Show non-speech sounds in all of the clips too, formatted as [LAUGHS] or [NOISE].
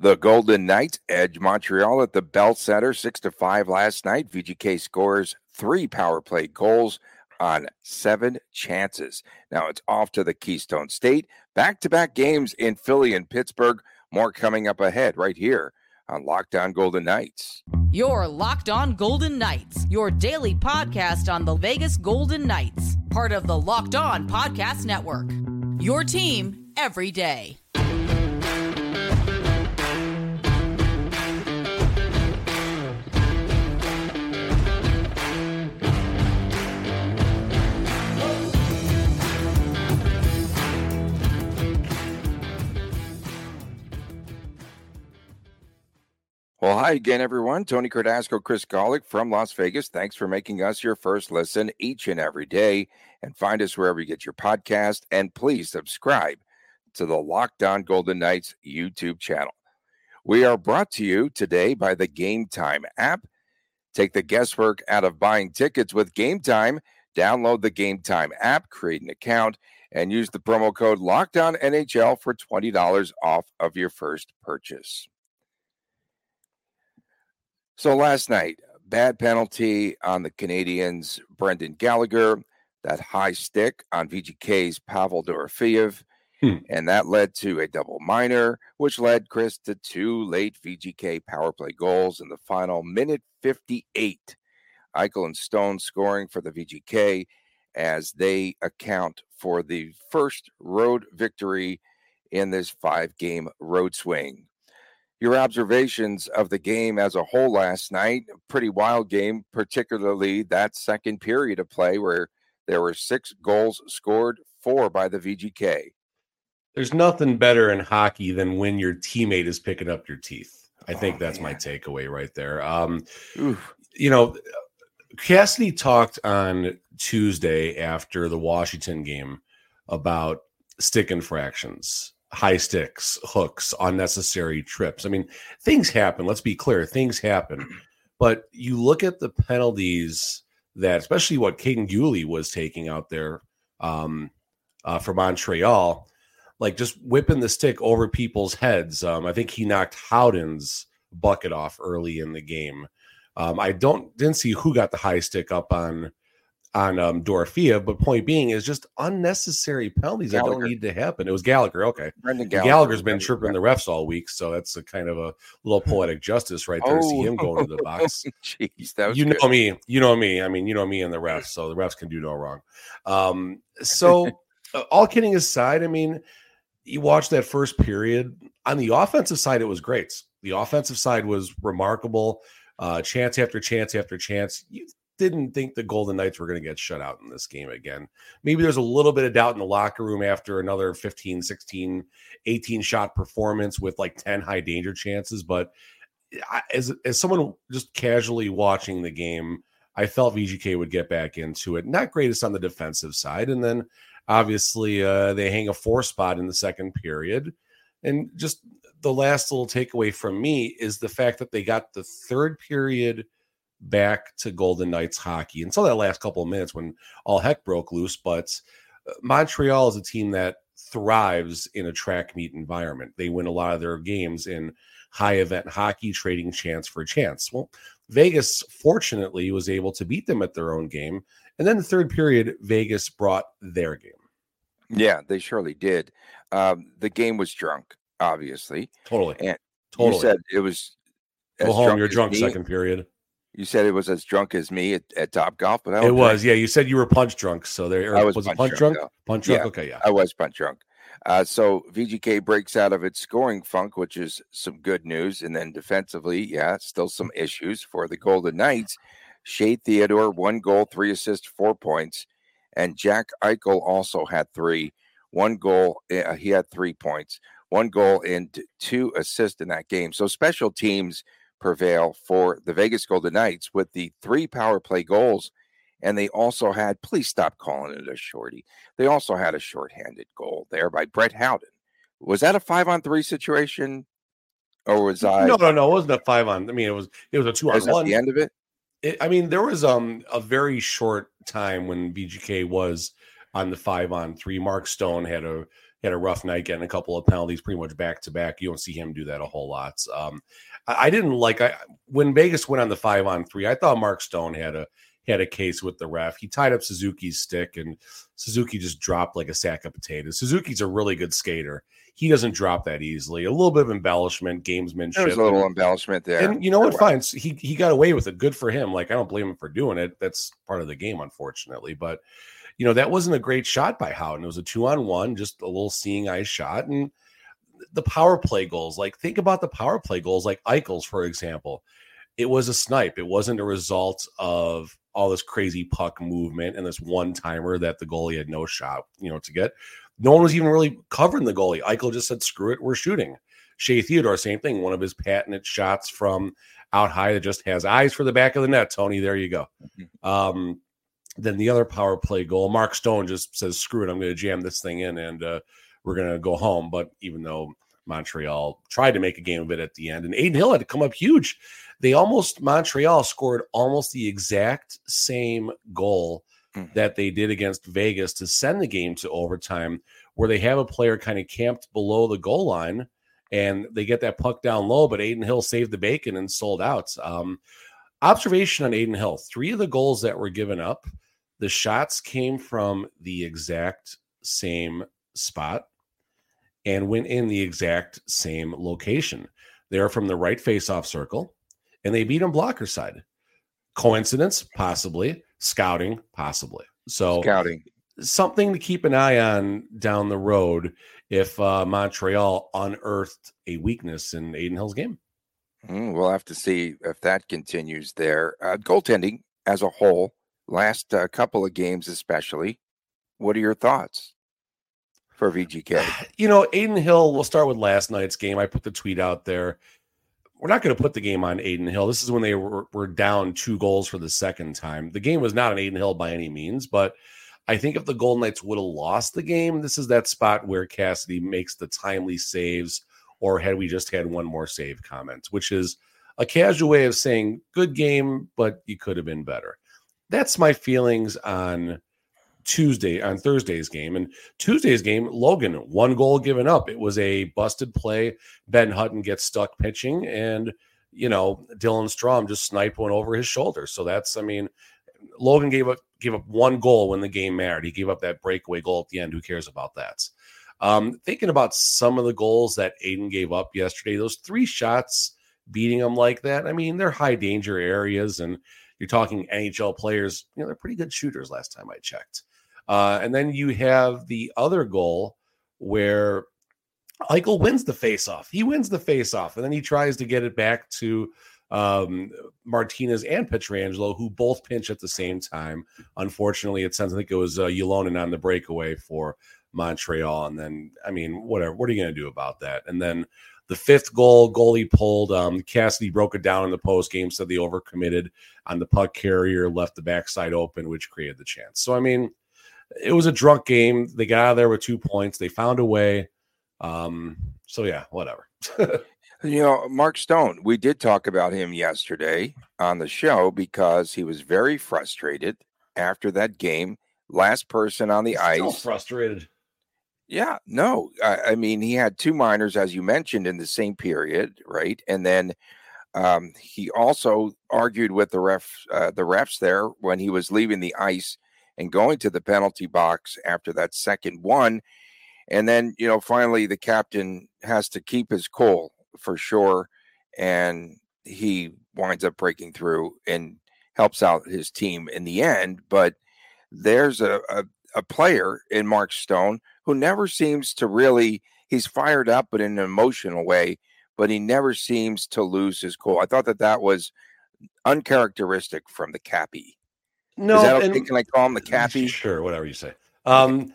The Golden Knights edge Montreal at the Bell Center 6 to 5 last night. VGK scores three power play goals on seven chances. Now it's off to the Keystone State. Back to back games in Philly and Pittsburgh. More coming up ahead right here on Locked On Golden Knights. Your Locked On Golden Knights, your daily podcast on the Vegas Golden Knights, part of the Locked On Podcast Network. Your team every day. Well, hi again, everyone. Tony Cordasco, Chris Gawlik from Las Vegas. Thanks for making us your first listen each and every day. And find us wherever you get your podcast. And please subscribe to the Locked On Golden Knights YouTube channel. We are brought to you today by the Game Time app. Take the guesswork out of buying tickets with Game Time. Download the Game Time app, create an account, and use the promo code Locked On NHL for $20 off of your first purchase. So last night, bad penalty on the Canadiens, Brendan Gallagher, that high stick on VGK's Pavel Dorofeev, hmm. and that led to a double minor, which led Chris to two late VGK power play goals in the final minute 58. Eichel and Stone scoring for the VGK as they account for the first road victory in this five game road swing your observations of the game as a whole last night. Pretty wild game, particularly that second period of play where there were six goals scored, four by the VGK. There's nothing better in hockey than when your teammate is picking up your teeth. I think oh, that's man. my takeaway right there. Um, you know, Cassidy talked on Tuesday after the Washington game about stick infractions high sticks, hooks, unnecessary trips. I mean, things happen. Let's be clear, things happen. But you look at the penalties that, especially what Kaiden Guhle was taking out there um, uh, for Montreal, like just whipping the stick over people's heads. Um, I think he knocked Howden's bucket off early in the game. Um, I don't didn't see who got the high stick up on on um, Dorofeev, but point being is just unnecessary penalties Gallagher. that don't need to happen. It was Gallagher. Okay. Brendan Gallagher. Gallagher's been tripping the refs all week, so that's a kind of a little [LAUGHS] poetic justice right there. Oh. See him going to the [LAUGHS] box. Jeez, you know me. You know me. I mean, you know me and the refs, so the refs can do no wrong. Um, so [LAUGHS] all kidding aside, I mean, you watch that first period. On the offensive side, it was great. The offensive side was remarkable. Uh, chance after chance after chance. You didn't think the Golden Knights were going to get shut out in this game again. Maybe there's a little bit of doubt in the locker room after another 15, 16, 18 shot performance with like 10 high danger chances. But as, as someone just casually watching the game, I felt VGK would get back into it. Not greatest on the defensive side. And then obviously uh, they hang a four spot in the second period. And just the last little takeaway from me is the fact that they got the third period – back to Golden Knights hockey until that last couple of minutes when all heck broke loose. But uh, Montreal is a team that thrives in a track meet environment. They win a lot of their games in high event hockey, trading chance for chance. Well, Vegas fortunately was able to beat them at their own game. And then the third period, Vegas brought their game. Yeah, they surely did. Um, the game was drunk, obviously. Totally. And totally. you said it was. Go home. You're drunk. Me. Second period. You said it was as drunk as me at, at Top Golf, but it was. Yeah, you said you were punch drunk. So there I was, was punch, punch drunk. drunk? Punch drunk. Yeah, okay, yeah. I was punch drunk. Uh, so VGK breaks out of its scoring funk, which is some good news. And then defensively, yeah, still some issues for the Golden Knights. Shea Theodore, one goal, three assists, four points. And Jack Eichel also had three. One goal, uh, he had three points, one goal, and two assists in that game. So special teams – prevail for the Vegas Golden Knights with the three power play goals. And they also had, please stop calling it a shorty. They also had a shorthanded goal there by Brett Howden. Was that a five on three situation? Or was I no no no it wasn't a five on I mean it was it was a two on one the end of it? it I mean there was um a very short time when VGK was on the five on three. Mark Stone had a had a rough night getting a couple of penalties pretty much back to back. You don't see him do that a whole lot. Um, I, didn't like I when Vegas went on the five on three. I thought Mark Stone had a had a case with the ref. He tied up Suzuki's stick, and Suzuki just dropped like a sack of potatoes. Suzuki's a really good skater. He doesn't drop that easily. A little bit of embellishment, gamesmanship. There's a little embellishment there. And you know what? Fine. He he got away with it. Good for him. Like I don't blame him for doing it. That's part of the game, unfortunately. But you know, that wasn't a great shot by Howden. It was a two on one, just a little seeing eye shot. And the power play goals, like think about the power play goals, like Eichel's, for example. It was a snipe. It wasn't a result of all this crazy puck movement and this one timer that the goalie had no shot, you know, to get. No one was even really covering the goalie. Eichel just said, screw it, we're shooting. Shea Theodore, same thing. One of his patented shots from out high that just has eyes for the back of the net. Tony, there you go. Mm-hmm. Um, then the other power play goal, Mark Stone just says, "Screw it, I'm going to jam this thing in, and uh, we're going to go home." But even though Montreal tried to make a game of it at the end, and Adin Hill had to come up huge, they almost Montreal scored almost the exact same goal mm. that they did against Vegas to send the game to overtime, where they have a player kind of camped below the goal line. And they get that puck down low, but Adin Hill saved the bacon and sold out. Um, observation on Adin Hill: three of the goals that were given up the shots came from the exact same spot and went in the exact same location. They are from the right face-off circle, and they beat him blocker side. Coincidence? Possibly. Scouting? Possibly. So scouting something to keep an eye on down the road if uh, Montreal unearthed a weakness in Adin Hill's game. Mm, we'll have to see if that continues there. Uh, goaltending as a whole last uh, couple of games, especially. What are your thoughts for VGK? [SIGHS] You know, Adin Hill, we'll start with last night's game. I put the tweet out there. We're not going to put the game on Adin Hill. This is when they were, were down two goals for the second time. The game was not on Adin Hill by any means, but I think if the Golden Knights would have lost the game, this is that spot where Cassidy makes the timely saves, or had we just had one more save comment, which is a casual way of saying good game, but you could have been better that's my feelings on Tuesday on Thursday's game. And Tuesday's game, Logan, one goal given up. It was a busted play. Ben Hutton gets stuck pitching, and you know, Dylan Strome just sniped one over his shoulder. So that's, I mean, Logan gave up gave up one goal when the game mattered. He gave up that breakaway goal at the end. Who cares about that? Um, thinking about some of the goals that Adin gave up yesterday, those three shots beating him like that. I mean, they're high danger areas, and you're talking NHL players, you know, they're pretty good shooters last time I checked. Uh, and then you have the other goal where Eichel wins the faceoff. He wins the faceoff, and then he tries to get it back to um, Martinez and Pietrangelo, who both pinch at the same time. Unfortunately, it sounds like it was uh, on the breakaway for Montreal. And then, I mean, whatever. What are you going to do about that? And then the fifth goal, goalie pulled. Um, Cassidy broke it down in the post game, said they overcommitted on the puck carrier, left the backside open, which created the chance. So, I mean, it was a drunk game. They got out of there with two points. They found a way. Um, so, yeah, whatever. [LAUGHS] you know, Mark Stone, we did talk about him yesterday on the show because he was very frustrated after that game. Last person on the He's ice. frustrated yeah, no, I, I, mean he had two minors, as you mentioned, in the same period, right? And then um, he also argued with the ref, uh, the refs there when he was leaving the ice and going to the penalty box after that second one. And then you know, finally, the captain has to keep his cool for sure, and he winds up breaking through and helps out his team in the end. But there's a, a, a player in Mark Stone who never seems to really he's fired up but in an emotional way but he never seems to lose his cool i thought that that was uncharacteristic from the cappy no Is that okay? can i call him the cappy sure whatever you say um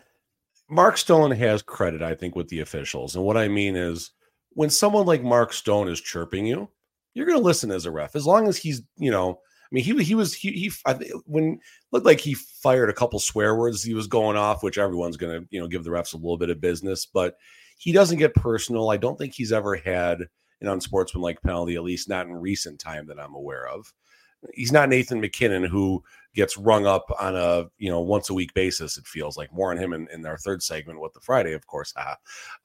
mark stone has credit i think with the officials and what i mean is when someone like mark stone is chirping you you're going to listen as a ref as long as he's you know I mean, he he was he, he I, when looked like he fired a couple swear words. He was going off, which everyone's going to you know give the refs a little bit of business, but he doesn't get personal. I don't think he's ever had an unsportsmanlike penalty, at least not in recent time that I'm aware of. He's not Nathan MacKinnon who gets rung up on a you know once a week basis. It feels like more on him in, in our third segment with the Friday, of course.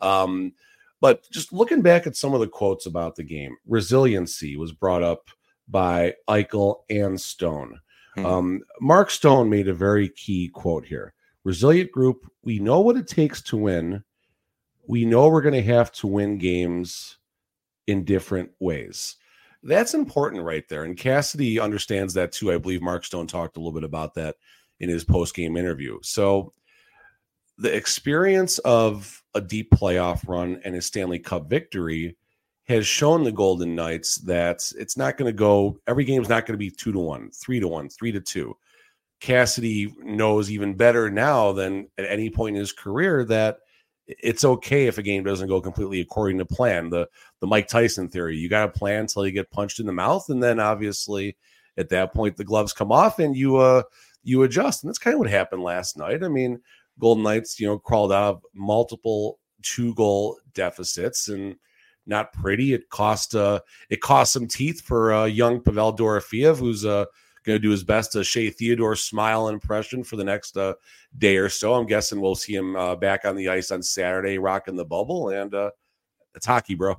um, but just looking back at some of the quotes about the game, resiliency was brought up by Eichel and Stone. Hmm. Um, Mark Stone made a very key quote here. Resilient group, we know what it takes to win. We know we're going to have to win games in different ways. That's important right there. And Cassidy understands that too. I believe Mark Stone talked a little bit about that in his post game interview. So the experience of a deep playoff run and a Stanley Cup victory has shown the Golden Knights that it's not going to go, every game's not going to be two to one, three to one, three to two. Cassidy knows even better now than at any point in his career that it's okay if a game doesn't go completely according to plan. The the Mike Tyson theory, you got to plan until you get punched in the mouth, and then obviously at that point the gloves come off and you uh you adjust. And that's kind of what happened last night. I mean, Golden Knights, you know, crawled out of multiple two goal deficits and not pretty. It cost uh it cost some teeth for uh young Pavel Dorofeev, who's uh going to do his best to Shea Theodore smile impression for the next uh, day or so. I'm guessing we'll see him uh, back on the ice on Saturday, rocking the bubble, and uh, it's hockey, bro.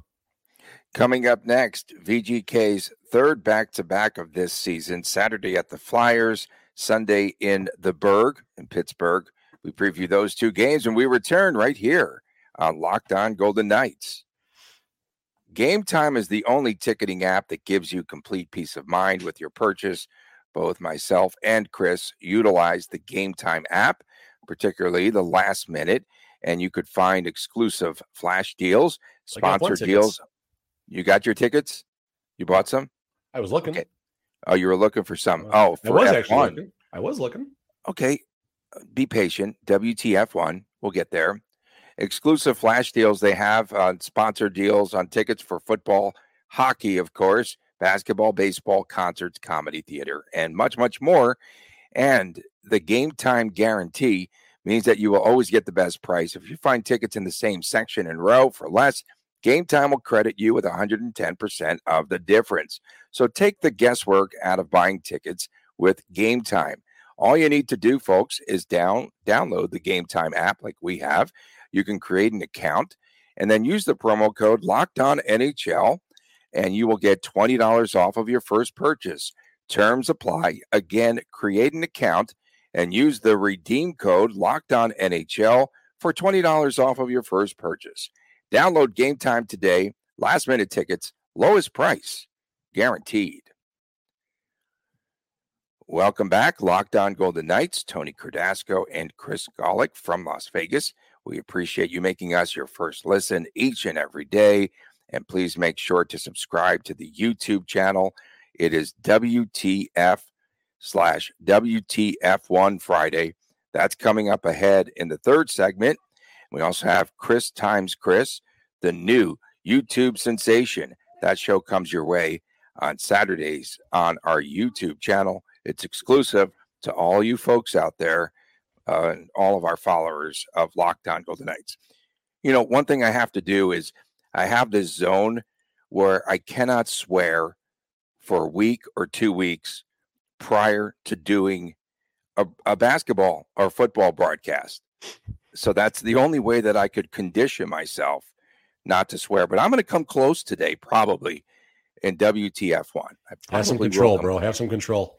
Coming up next, VGK's third back to back of this season, Saturday at the Flyers, Sunday in the Burgh in Pittsburgh. We preview those two games and we return right here on Locked On Golden Knights. Game Time is the only ticketing app that gives you complete peace of mind with your purchase both myself and Chris utilize the Game Time app, particularly the last minute, and you could find exclusive flash deals, sponsored deals. You got your tickets? You bought some? I was looking. Okay. Oh, you were looking for some. Uh, oh, for I was F1. actually looking. I was looking. Okay. Be patient. WTF1. We'll get there. Exclusive flash deals they have on sponsored deals on tickets for football, hockey, of course, basketball, baseball, concerts, comedy, theater, and much, much more. And the game time guarantee means that you will always get the best price. If you find tickets in the same section and row for less, Game Time will credit you with 110% of the difference. So take the guesswork out of buying tickets with Game Time. All you need to do, folks, is down download the Game Time app like we have. You can create an account and then use the promo code Locked On NHL and you will get $20 off of your first purchase. Terms apply. Again, create an account and use the redeem code Locked On NHL for $20 off of your first purchase. Download game time today. Last minute tickets, lowest price, guaranteed. Welcome back, Locked On Golden Knights, Tony Cordasco and Chris Gawlik from Las Vegas. We appreciate you making us your first listen each and every day. And please make sure to subscribe to the YouTube channel. It is WTF slash WTF1 Friday. That's coming up ahead in the third segment. We also have Chris Times Chris, the new YouTube sensation. That show comes your way on Saturdays on our YouTube channel. It's exclusive to all you folks out there uh, and all of our followers of Locked On Golden Knights. You know, one thing I have to do is I have this zone where I cannot swear for a week or two weeks prior to doing a, a basketball or football broadcast. So that's the only way that I could condition myself not to swear. But I'm going to come close today, probably in WTF1. Have some control, bro. Have some control.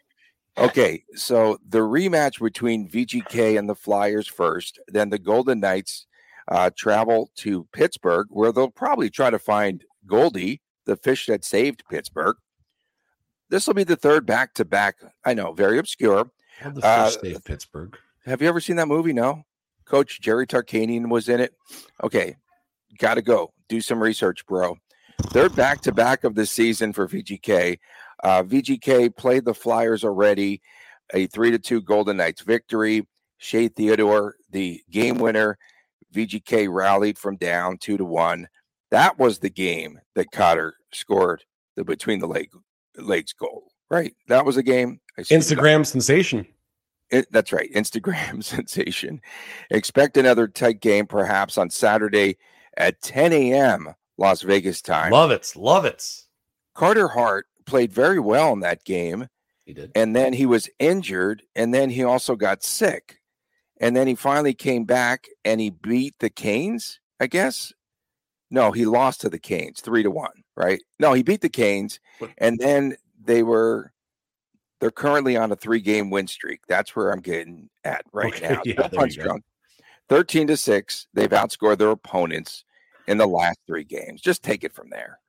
Okay, so the rematch between VGK and the Flyers first, then the Golden Knights uh, travel to Pittsburgh, where they'll probably try to find Goldie, the fish that saved Pittsburgh. This will be the third back to back. I know, very obscure. The fish uh, saved Pittsburgh? Have you ever seen that movie? No. Coach Jerry Tarkanian was in it. Okay, got to go do some research, bro. Third back to back of the season for VGK. Uh, VGK played the Flyers already, a three to two Golden Knights victory. Shea Theodore, the game winner, VGK rallied from down two to one. That was the game that Cotter scored the between the leg legs goal. Right. That was a game. Instagram sensation. It, that's right. Instagram [LAUGHS] sensation. Expect another tight game perhaps on Saturday at 10 a.m. Las Vegas time. Love it. Love it. Carter Hart played very well in that game. He did. And then he was injured, and then he also got sick. And then he finally came back and he beat the Canes, I guess. No, he lost to the Canes three to one, right? No, he beat the Canes, and then they were they're currently on a three game win streak. That's where I'm getting at right okay, [LAUGHS] now. Yeah, punch drunk. 13 to 6. They've outscored their opponents in the last three games. Just take it from there.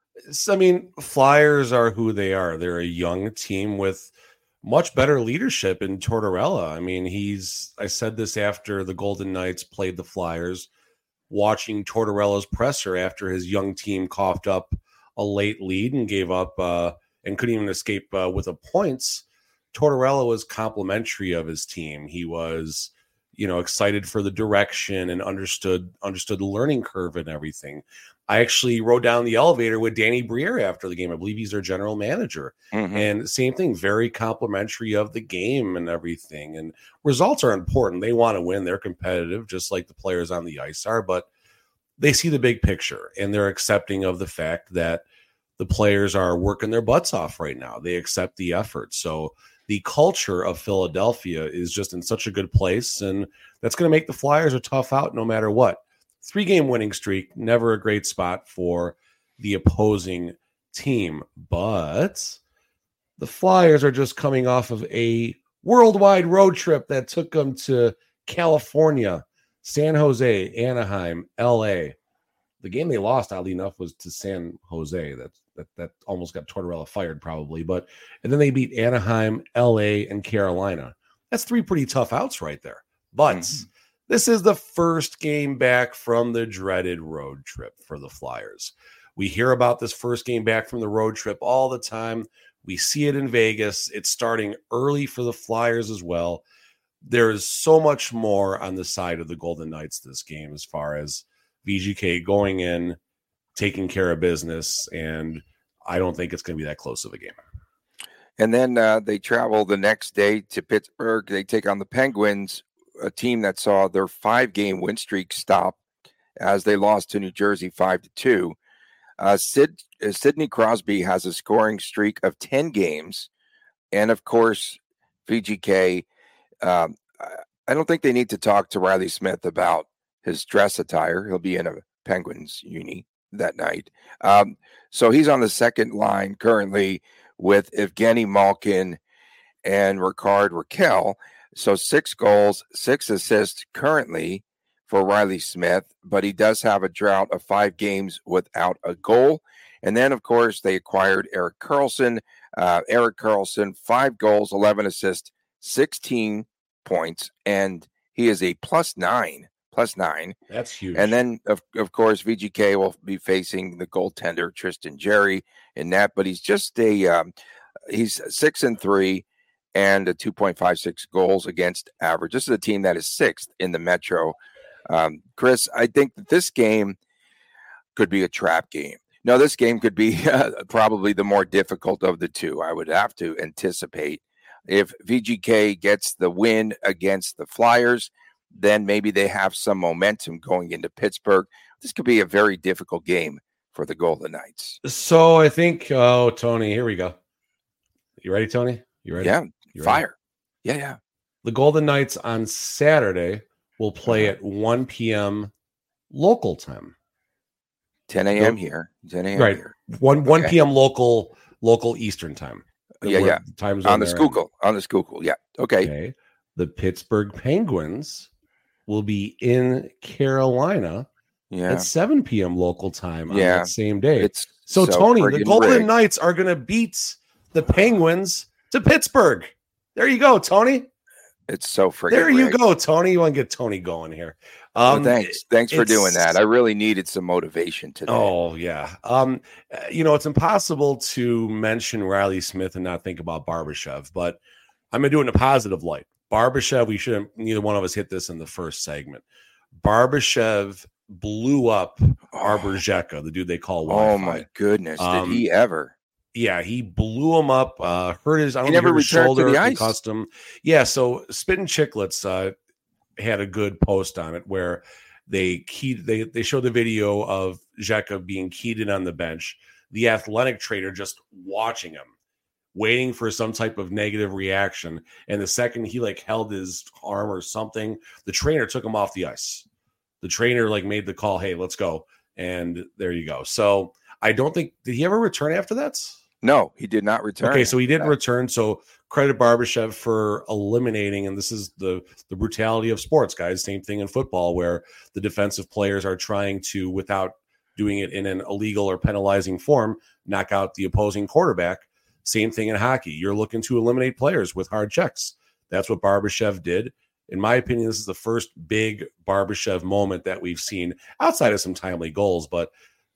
I mean, Flyers are who they are. They're a young team with much better leadership in Tortorella. I mean, he's I said this after the Golden Knights played the Flyers, watching Tortorella's presser after his young team coughed up a late lead and gave up uh, and couldn't even escape uh, with a points. Tortorella was complimentary of his team. He was, you know, excited for the direction and understood understood the learning curve and everything. I actually rode down the elevator with Danny Briere after the game. I believe he's their general manager. Mm-hmm. And same thing, very complimentary of the game and everything. And results are important. They want to win. They're competitive, just like the players on the ice are, but they see the big picture and they're accepting of the fact that the players are working their butts off right now. They accept the effort. So the culture of Philadelphia is just in such a good place. And that's going to make the Flyers a tough out no matter what three game winning streak, never a great spot for the opposing team. But the Flyers are just coming off of a worldwide road trip that took them to California, San Jose, Anaheim, LA. The game they lost, oddly enough, was to San Jose. That that that almost got Tortorella fired, probably. But and then they beat Anaheim, LA, and Carolina. That's three pretty tough outs right there. But mm-hmm. This is the first game back from the dreaded road trip for the Flyers. We hear about this first game back from the road trip all the time. We see it in Vegas. It's starting early for the Flyers as well. There is so much more on the side of the Golden Knights this game as far as VGK going in, taking care of business, and I don't think it's going to be that close of a game. And then uh, they travel the next day to Pittsburgh. They take on the Penguins a team that saw their five game win streak stop as they lost to New Jersey five to two. Uh, Sid, uh, Sidney Crosby has a scoring streak of 10 games. And of course, VGK, um, I don't think they need to talk to Reilly Smith about his dress attire. He'll be in a Penguins uni that night. Um, so he's on the second line currently with Evgeny Malkin and Rickard Rakell. So six goals, six assists currently for Reilly Smith, but he does have a drought of five games without a goal. And then, of course, they acquired Erik Karlsson. Uh, Erik Karlsson, five goals, 11 assists, 16 points, and he is a plus nine. Plus nine. That's huge. And then, of, of course, VGK will be facing the goaltender Tristan Jarry in that, but he's just a um, he's six and three and a 2.56 goals against average. This is a team that is sixth in the Metro. Um, Chris, I think that this game could be a trap game. No, this game could be uh, [LAUGHS] probably the more difficult of the two. I would have to anticipate. If VGK gets the win against the Flyers, then maybe they have some momentum going into Pittsburgh. This could be a very difficult game for the Golden Knights. So I think, oh, Tony, here we go. You ready, Tony? You ready? Yeah. You Fire. Yeah, yeah. The Golden Knights on Saturday will play uh-huh. at 1 p.m. local time. 10 a.m. here. 10 a.m. Right. Here. 1 1 p.m. local local Eastern time. Yeah, yeah. Times on the Schuylkill. On the Schuylkill. Yeah. Okay. okay. The Pittsburgh Penguins will be in Carolina yeah. at 7 p.m. local time on yeah. that same day. It's so, so Tony, the Golden rigged. Knights are going to beat the Penguins to Pittsburgh. There you go, Tony. It's so freaking. There you rigged. go, Tony. You want to get Tony going here? Um, well, thanks, thanks for doing that. I really needed some motivation today. Oh yeah. Um, uh, you know, it's impossible to mention Reilly Smith and not think about Barbashev, but I'm gonna do it in a positive light. Barbashev, we shouldn't. neither one of us hit this in the first segment. Barbashev blew up Arber Xhekaj, the dude they call Wi-Fi. Oh my goodness, did um, he ever? Yeah, he blew him up, uh, hurt his, I don't he never his shoulder, to the ice. custom. Yeah, so Spitting Chicklets uh, had a good post on it where they keyed, they they showed the video of Xhekaj being keyed in on the bench, the athletic trainer just watching him, waiting for some type of negative reaction. And the second he like held his arm or something, the trainer took him off the ice. The trainer like made the call, hey, let's go. And there you go. So I don't think did he ever return after that? No, he did not return. Okay, so he didn't return. So credit Barbashev for eliminating, and this is the the brutality of sports, guys. Same thing in football, where the defensive players are trying to, without doing it in an illegal or penalizing form, knock out the opposing quarterback. Same thing in hockey. You're looking to eliminate players with hard checks. That's what Barbashev did. In my opinion, this is the first big Barbashev moment that we've seen outside of some timely goals, but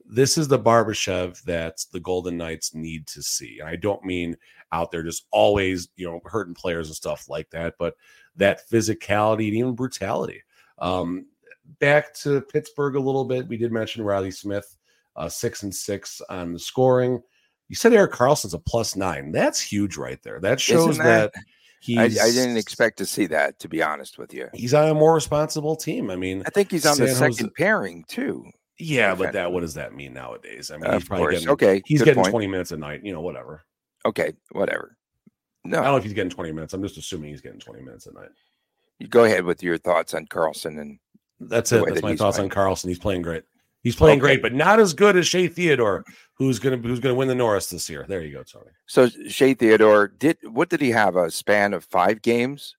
this is the Barbashev that the Golden Knights need to see. And I don't mean out there just always, you know, hurting players and stuff like that, but that physicality and even brutality. Um, back to Pittsburgh a little bit. We did mention Reilly Smith, uh, six and six on the scoring. You said Erik Karlsson's a plus nine. That's huge right there. That shows that, that I, I, didn't expect to see that, to be honest with you. He's on a more responsible team. I mean, I think he's on San the second Jose, pairing too. Yeah, but that what does that mean nowadays? I mean, he's probably getting okay. He's getting point. 20 minutes a night, you know, whatever. Okay, whatever. No, I don't know if he's getting 20 minutes. I'm just assuming he's getting 20 minutes a night. You go ahead with your thoughts on Karlsson and that's it. That's that my thoughts playing. on Karlsson. He's playing great. He's playing okay. great, but not as good as Shea Theodore, who's gonna who's gonna win the Norris this year. There you go, Tony. So Shea Theodore did what did he have a span of five games?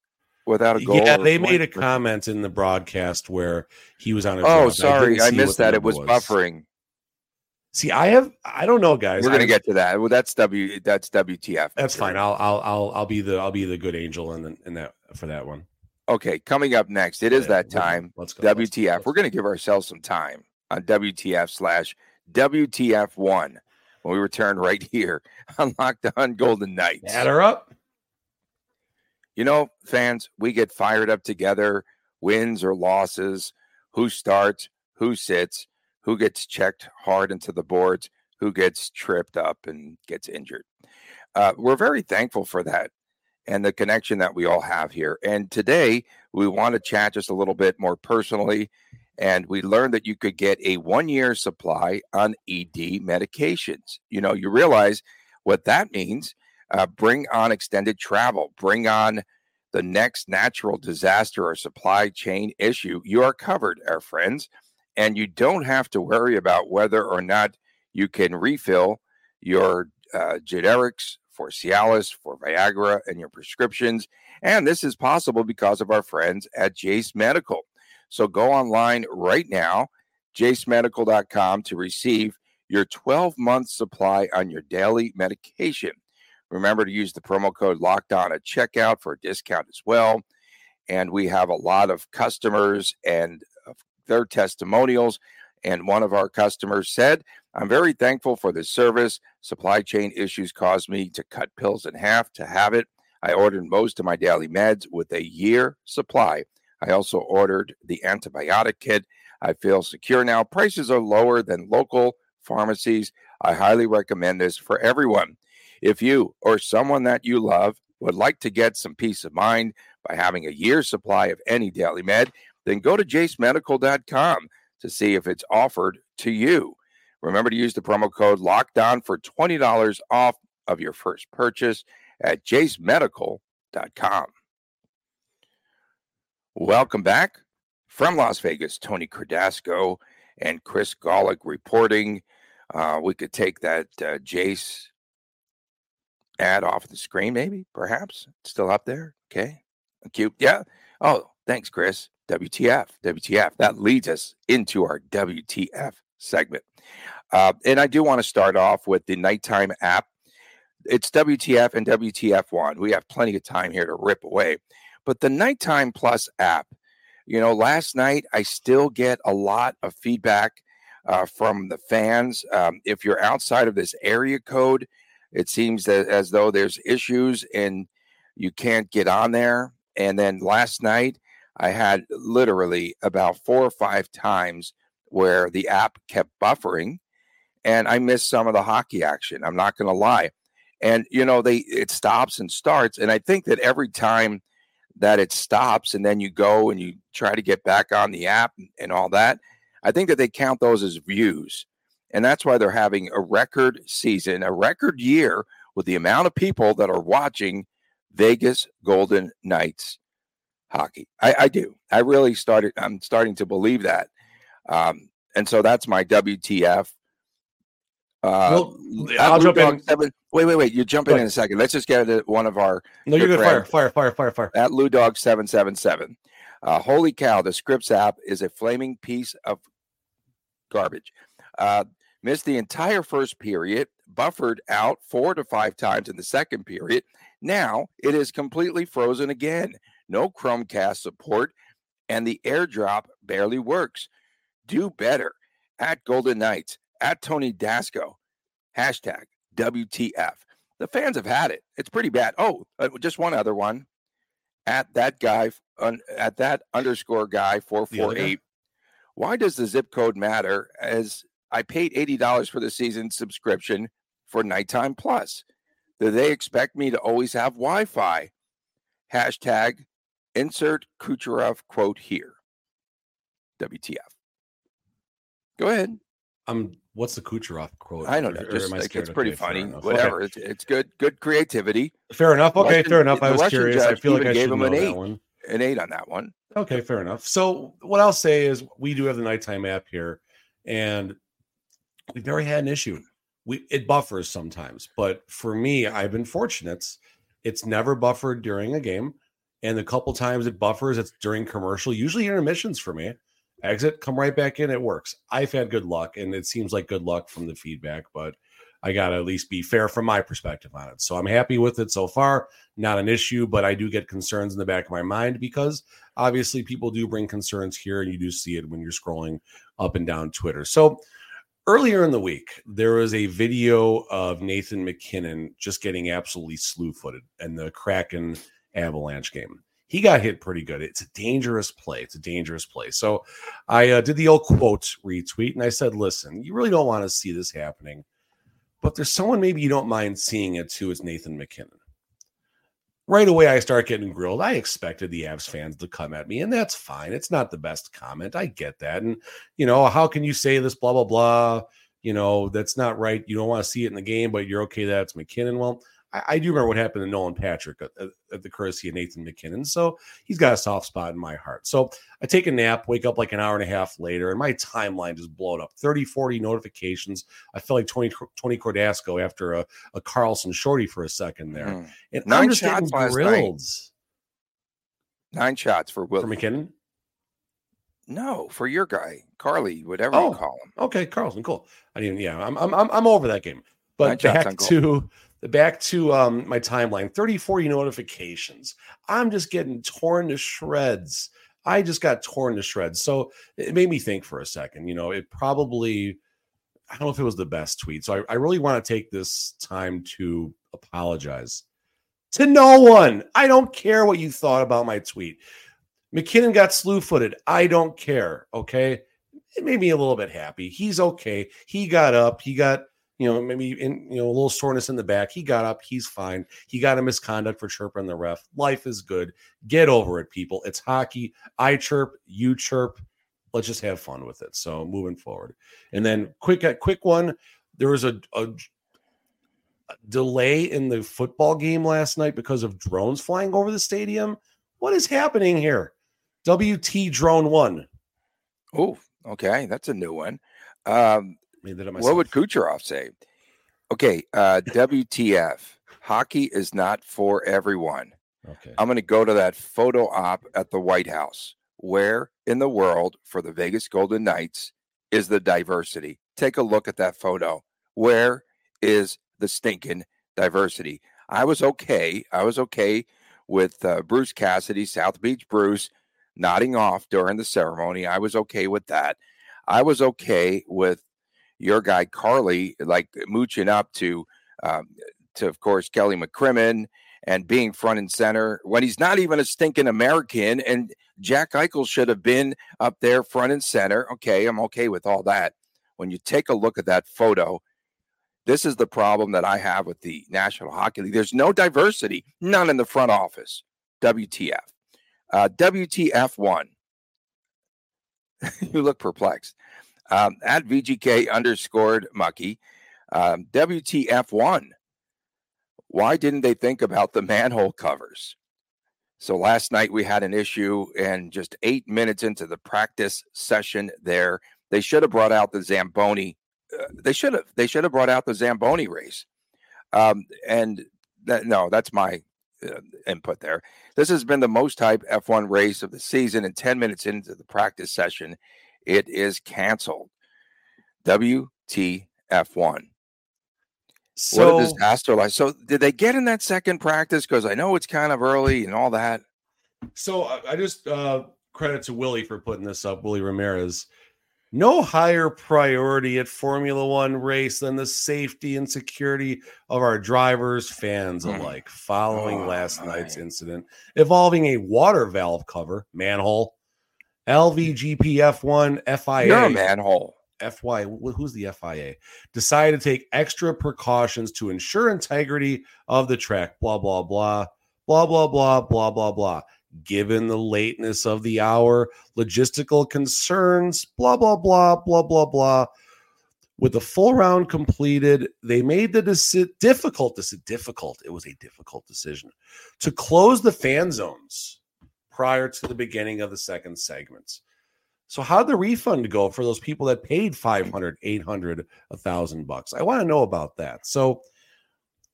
Without a goal. Yeah, they made a comment in the broadcast where he was on. A oh, sorry, I, I missed that. It was, was, buffering. See, I have. I don't know, guys. We're gonna get to that. Well, that's W. That's WTF. That's fine. I'll. I'll. I'll. I'll be the. I'll be the good angel in, in that for that one. Okay, coming up next, it is yeah, that time. Let's go. WTF. Let's go. We're going to give ourselves some time on WTF slash WTF one when we return right [LAUGHS] here on Locked On Golden Knights. Add her up. You know, fans, we get fired up together, wins or losses, who starts, who sits, who gets checked hard into the boards, who gets tripped up and gets injured. Uh, we're very thankful for that and the connection that we all have here. And today we want to chat just a little bit more personally. And we learned that you could get a one year supply on ED medications. You know, you realize what that means uh, bring on extended travel, bring on the next natural disaster or supply chain issue. You are covered, our friends, and you don't have to worry about whether or not you can refill your uh, generics for Cialis, for Viagra, and your prescriptions. And this is possible because of our friends at Jase Medical. So go online right now, jasemedical.com, to receive your 12 month supply on your daily medication. Remember to use the promo code locked on at checkout for a discount as well. And we have a lot of customers and uh, their testimonials. And one of our customers said, I'm very thankful for this service. Supply chain issues caused me to cut pills in half to have it. I ordered most of my daily meds with a year supply. I also ordered the antibiotic kit. I feel secure now. Prices are lower than local pharmacies. I highly recommend this for everyone. If you or someone that you love would like to get some peace of mind by having a year's supply of any daily med, then go to jasemedical.com to see if it's offered to you. Remember to use the promo code locked on for $20 off of your first purchase at jasemedical.com. Welcome back from Las Vegas, Tony Cardasco and Chris Gawlik reporting. Uh, we could take that uh, Jace ad off the screen, maybe, perhaps. still up there. Okay. Cute. Yeah. Oh, thanks, Chris. WTF. WTF. That leads us into our WTF segment. Uh, and I do want to start off with the KnightTime app. It's WTF and WTF1. We have plenty of time here to rip away. But the KnightTime Plus app, you know, last night I still get a lot of feedback uh, from the fans. Um, if you're outside of this area code, it seems that as though there's issues and you can't get on there. And then last night, I had literally about four or five times where the app kept buffering and I missed some of the hockey action. I'm not going to lie. And you know, they it stops and starts and I think that every time that it stops and then you go and you try to get back on the app and all that, I think that they count those as views. And that's why they're having a record season, a record year with the amount of people that are watching Vegas Golden Knights hockey. I, I do. I really started. I'm starting to believe that. Um, and so that's my WTF. Uh, well, I'll jump in. Seven, wait, wait, wait. You're jumping in a second. Let's just get to one of our. No, you're good. Fire, fire, fire, fire, fire. At Lou Dog seven seven seven. Uh, holy cow! The Scripps app is a flaming piece of garbage. Uh, missed the entire first period, buffered out four to five times in the second period. Now it is completely frozen again. No Chromecast support, and the airdrop barely works. Do better at Golden Knights at Tony Dasco. Hashtag WTF. The fans have had it. It's pretty bad. Oh, uh, just one other one. At that guy, un, at that underscore guy, 448. Why does the zip code matter? As I paid $80 for the season subscription for KnightTime Plus. Do they expect me to always have Wi Fi? Hashtag insert Kucherov quote here. WTF. Go ahead. Um, what's the Kucherov quote? I don't know. Just like, it's pretty funny. Whatever. Okay. It's, it's good. Good creativity. Fair enough. Okay, fair enough. I was Russian curious. I feel like I gave him an eight. One. An eight on that one. Okay, fair enough. So what I'll say is we do have the KnightTime app here, and we've never had an issue. We it buffers sometimes, but for me, I've been fortunate. It's never buffered during a game, and the couple times it buffers, it's during commercial, usually intermissions for me exit, come right back in. It works. I've had good luck, and it seems like good luck from the feedback, but I got to at least be fair from my perspective on it. So I'm happy with it so far. Not an issue, but I do get concerns in the back of my mind because obviously people do bring concerns here, and you do see it when you're scrolling up and down Twitter. So earlier in the week, there was a video of Nathan MacKinnon just getting absolutely slew footed in the Kraken Avalanche game he got hit pretty good. It's a dangerous play. It's a dangerous play. So I uh, did the old quote retweet and I said, listen, you really don't want to see this happening, but there's someone maybe you don't mind seeing it too. It's Nathan MacKinnon. Right away, I start getting grilled. I expected the Avs fans to come at me, and that's fine. It's not the best comment. I get that. And, you know, how can you say this, blah, blah, blah? You know, that's not right. You don't want to see it in the game, but you're okay that it's MacKinnon. Well, I, I, do remember what happened to Nolan Patrick at, at, the courtesy of Nathan MacKinnon. So he's got a soft spot in my heart. So I take a nap, wake up like an hour and a half later, and my timeline just blown up 30, 40 notifications. I felt like 20, 20 Cordasco after a, a Karlsson shorty for a second there. Mm. And 9 I'm just shots getting grilled. Nine shots for Will. For MacKinnon? No, for your guy, Carly, whatever oh, you call him. Okay, Karlsson, cool. I mean, yeah, I'm I'm I'm over that game. But Nine back to back to um, my timeline 30 40 notifications. I'm just getting torn to shreds. I just got torn to shreds. So it made me think for a second you know it probably i don't know if it was the best tweet. So i, I really want to take this time to apologize to no one. I don't care what you thought about my tweet. MacKinnon got slew footed i don't care okay? It made me a little bit happy. He's okay. He got up. He got you know, maybe in you know a little soreness in the back. He got up, he's fine. He got a misconduct for chirping the ref. Life is good. Get over it, people. It's hockey. I chirp, you chirp. Let's just have fun with it. So moving forward, and then quick, uh, quick one. There was a, a delay in the football game last night because of drones flying over the stadium. What is happening here? WT drone one. Oh, okay, that's a new one. Um, Made that up myself. What would Kucherov say? Okay, uh, WTF? Hockey is not for everyone. Okay. I'm going to go to that photo op at the White House. Where in the world for the Vegas Golden Knights is the diversity? Take a look at that photo. Where is the stinking diversity? I was okay. I was okay with uh, Bruce Cassidy, South Beach Bruce, nodding off during the ceremony. I was okay with that. I was okay with your guy Carly like mooching up to um, to of course Kelly McCrimmon and being front and center when he's not even a stinking American and Jack Eichel should have been up there front and center. Okay, I'm okay with all that. When you take a look at that photo, this is the problem that I have with the National Hockey League. There's no diversity, none in the front office. WTF. Uh, WTF1. [LAUGHS] you look perplexed um, at VGK underscored Mucky. Um, WTF1. why didn't they think about the [LAUGHS] manhole covers? So last night we had an issue, and just eight minutes into the practice session, there they should have brought out the Zamboni. Uh, they should have. They should have brought out the Zamboni race. Um, and that, no, that's my uh, input there. This has been the most hype F1 race of the season, and 10 minutes into the practice session, it is canceled. WTF1. So, what a disaster! Like, so did they get in that second practice? Because I know it's kind of early and all that. So I just uh, credit to Willie for putting this up. Willie Ramirez. No higher priority at Formula One race than the safety and security of our drivers, fans hmm. alike. Following oh, last my. night's incident involving a water valve cover manhole, LVGP F1 FIA. You're a manhole FY, who's the FIA, decided to take extra precautions to ensure integrity of the track. Blah, blah, blah, blah, blah, blah, blah, blah, blah. Given the lateness of the hour, logistical concerns, blah, blah, blah, blah, blah, blah. With the full round completed, they made the deci- difficult, this difficult, it was a difficult decision to close the fan zones prior to the beginning of the second segments. So how'd the refund go for those people that paid 500, 800, a thousand bucks? I want to know about that. So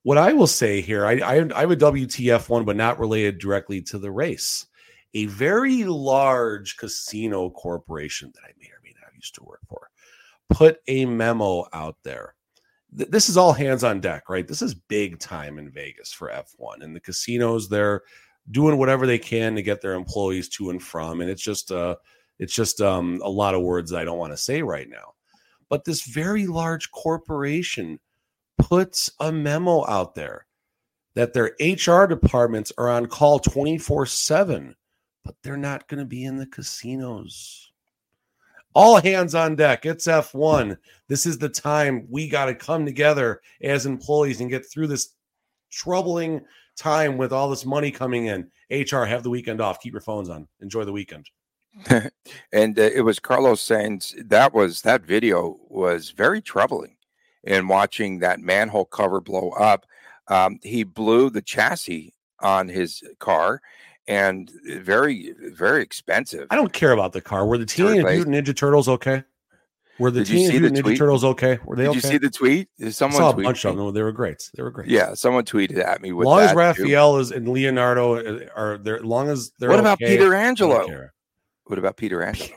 what I will say here, I, I, I have a WTF one, but not related directly to the race. A very large casino corporation that I may or may not used to work for put a memo out there. This is all hands on deck, right? This is big time in Vegas for F1. And the casinos, they're doing whatever they can to get their employees to and from. And it's just uh it's just um, a lot of words I don't want to say right now. But this very large corporation puts a memo out there that their HR departments are on call 24 7, but they're not going to be in the casinos. All hands on deck. It's F1. This is the time we got to come together as employees and get through this troubling time with all this money coming in. HR, have the weekend off. Keep your phones on. Enjoy the weekend. [LAUGHS] and uh, it was Carlos Sainz that was that video was very troubling in watching that manhole cover blow up. Um, he blew the chassis on his car and very, very expensive. I don't care about the car. Were the Teenage Mutant Ninja Turtles okay? Were the Teenage Mutant Ninja tweet? Turtles okay? Were they Did okay? you see the tweet? Someone I saw a bunch of them. They were great. They were great. Yeah, someone tweeted at me. With as long as Raphael too. is and Leonardo uh, are there, as long as they're what okay, about Pietrangelo? What about Pietrangelo?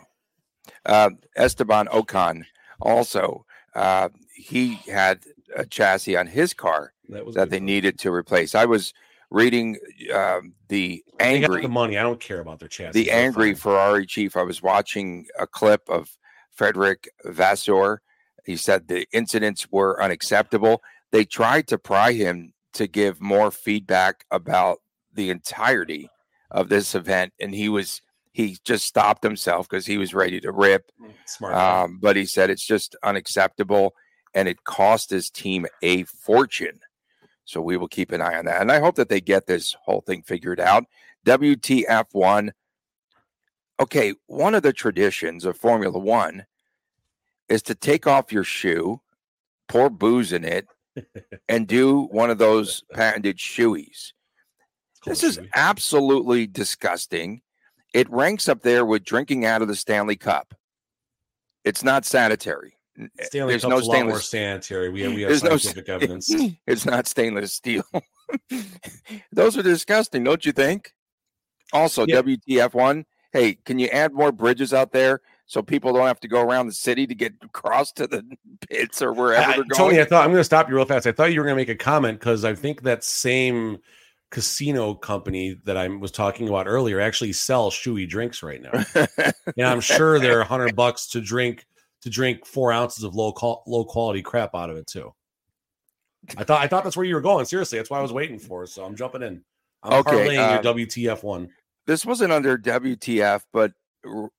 Uh, Esteban Ocon also. Uh, he had a chassis on his car that, that they needed to replace. I was reading um, the angry the money. I don't care about their chassis. The angry. Ferrari chief. I was watching a clip of Frédéric Vasseur. He said the incidents were unacceptable. They tried to pry him to give more feedback about the entirety of this event, and he was he just stopped himself because he was ready to rip. Mm, smart. Um, but he said it's just unacceptable and it cost his team a fortune. So we will keep an eye on that. And I hope that they get this whole thing figured out. WTF1. Okay, one of the traditions of Formula One is to take off your shoe, pour booze in it, [LAUGHS] and do one of those patented shoeies. This is absolutely disgusting it ranks up there with drinking out of the Stanley Cup. It's not sanitary. Eh, Stanley There's Cup's no stainless more sanitary. We have, we have scientific no, evidence. [LAUGHS] It's not stainless steel. [LAUGHS] Those are disgusting, don't you think? Also, yeah. WTF one. Hey, can you add more bridges out there so people don't have to go around the city to get [LAUGHS] across to the [LAUGHS] pits or wherever they're going? Tony, I thought I'm going to stop you real fast. I thought you were going to make a comment because I think that same casino company that I was talking about earlier actually sells shoey drinks right now. and I'm sure they're a [LAUGHS] hundred bucks to drink to drink four ounces of low low quality crap out of it too. I thought I thought that's where you were going. Seriously, that's why I was waiting for. So I'm jumping in. I'm okay, parlaying your um, WTF one. This wasn't under WTF, but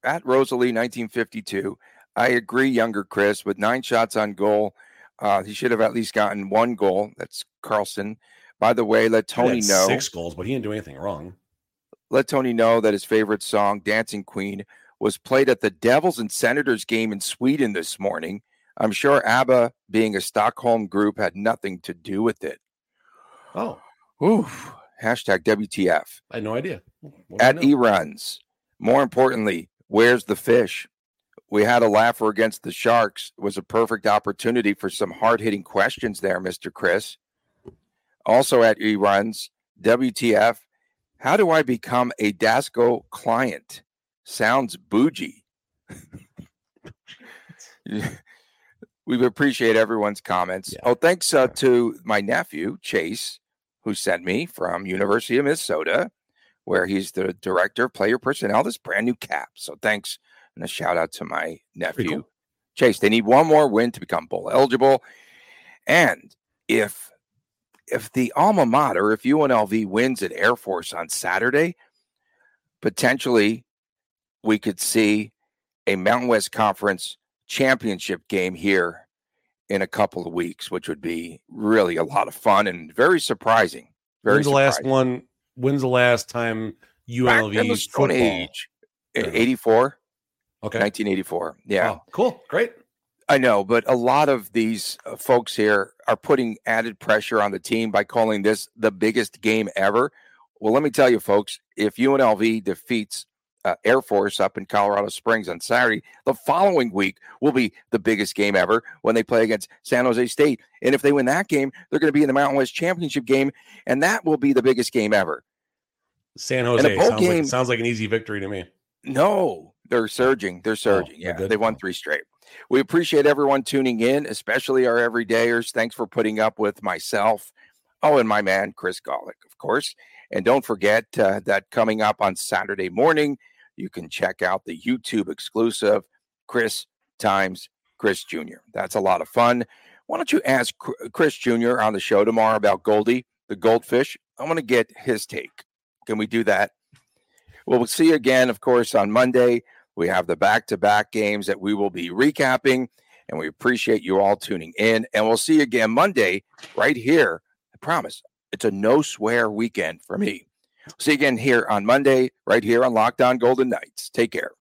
at Rosalie 1952, I agree, younger Chris, with nine shots on goal. Uh, he should have at least gotten one goal. That's Karlsson. By the way, let Tony know six goals, but he didn't do anything wrong. Let Tony know that his favorite song, Dancing Queen, was played at the Devils and Senators game in Sweden this morning. I'm sure ABBA, being a Stockholm group, had nothing to do with it. Oh. Oof. Hashtag WTF. I had no idea. At E runs. More importantly, where's the fish? We had a laugher against the Sharks. It was a perfect opportunity for some hard hitting questions there, Mr. Chris. Also at E runs, WTF. How do I become a Dasco client? Sounds bougie. [LAUGHS] [LAUGHS] we appreciate everyone's comments. Yeah. Oh, thanks uh, to my nephew Chase, who sent me from University of Minnesota, where he's the director of player personnel. This brand new cap. So thanks and a shout out to my nephew cool. Chase. They need one more win to become bowl eligible, and if if the alma mater, if UNLV wins at Air Force on Saturday, potentially we could see a Mountain West Conference championship game here in a couple of weeks, which would be really a lot of fun and very surprising. Very when's the last one? When's the last time UNLV football? Age, 84. Okay. 1984. Yeah. Oh, cool. Great. I know, but a lot of these uh, folks here are putting added pressure on the team by calling this the biggest game ever. Well, let me tell you, folks, if UNLV defeats uh, Air Force up in Colorado Springs on Saturday, the following week will be the biggest game ever when they play against San Jose State. And if they win that game, they're going to be in the Mountain West Championship game, and that will be the biggest game ever. San Jose sounds, game, like, sounds like an easy victory to me. No, they're surging. They're oh, surging. Oh, yeah, they won three straight. We appreciate everyone tuning in, especially our everydayers. Thanks for putting up with myself. Oh, and my man, Chris Gawlik, of course. And don't forget uh, that coming up on Saturday morning, you can check out the YouTube exclusive Chris times Chris Jr. That's a lot of fun. Why don't you ask Chris Jr. on the show tomorrow about Goldie, the goldfish? I want to get his take. Can we do that? Well, we'll see you again, of course, on Monday. We have the back to back games that we will be recapping, and we appreciate you all tuning in. And we'll see you again Monday right here. I promise it's a no swear weekend for me. See you again here on Monday, right here on Locked On Golden Knights. Take care.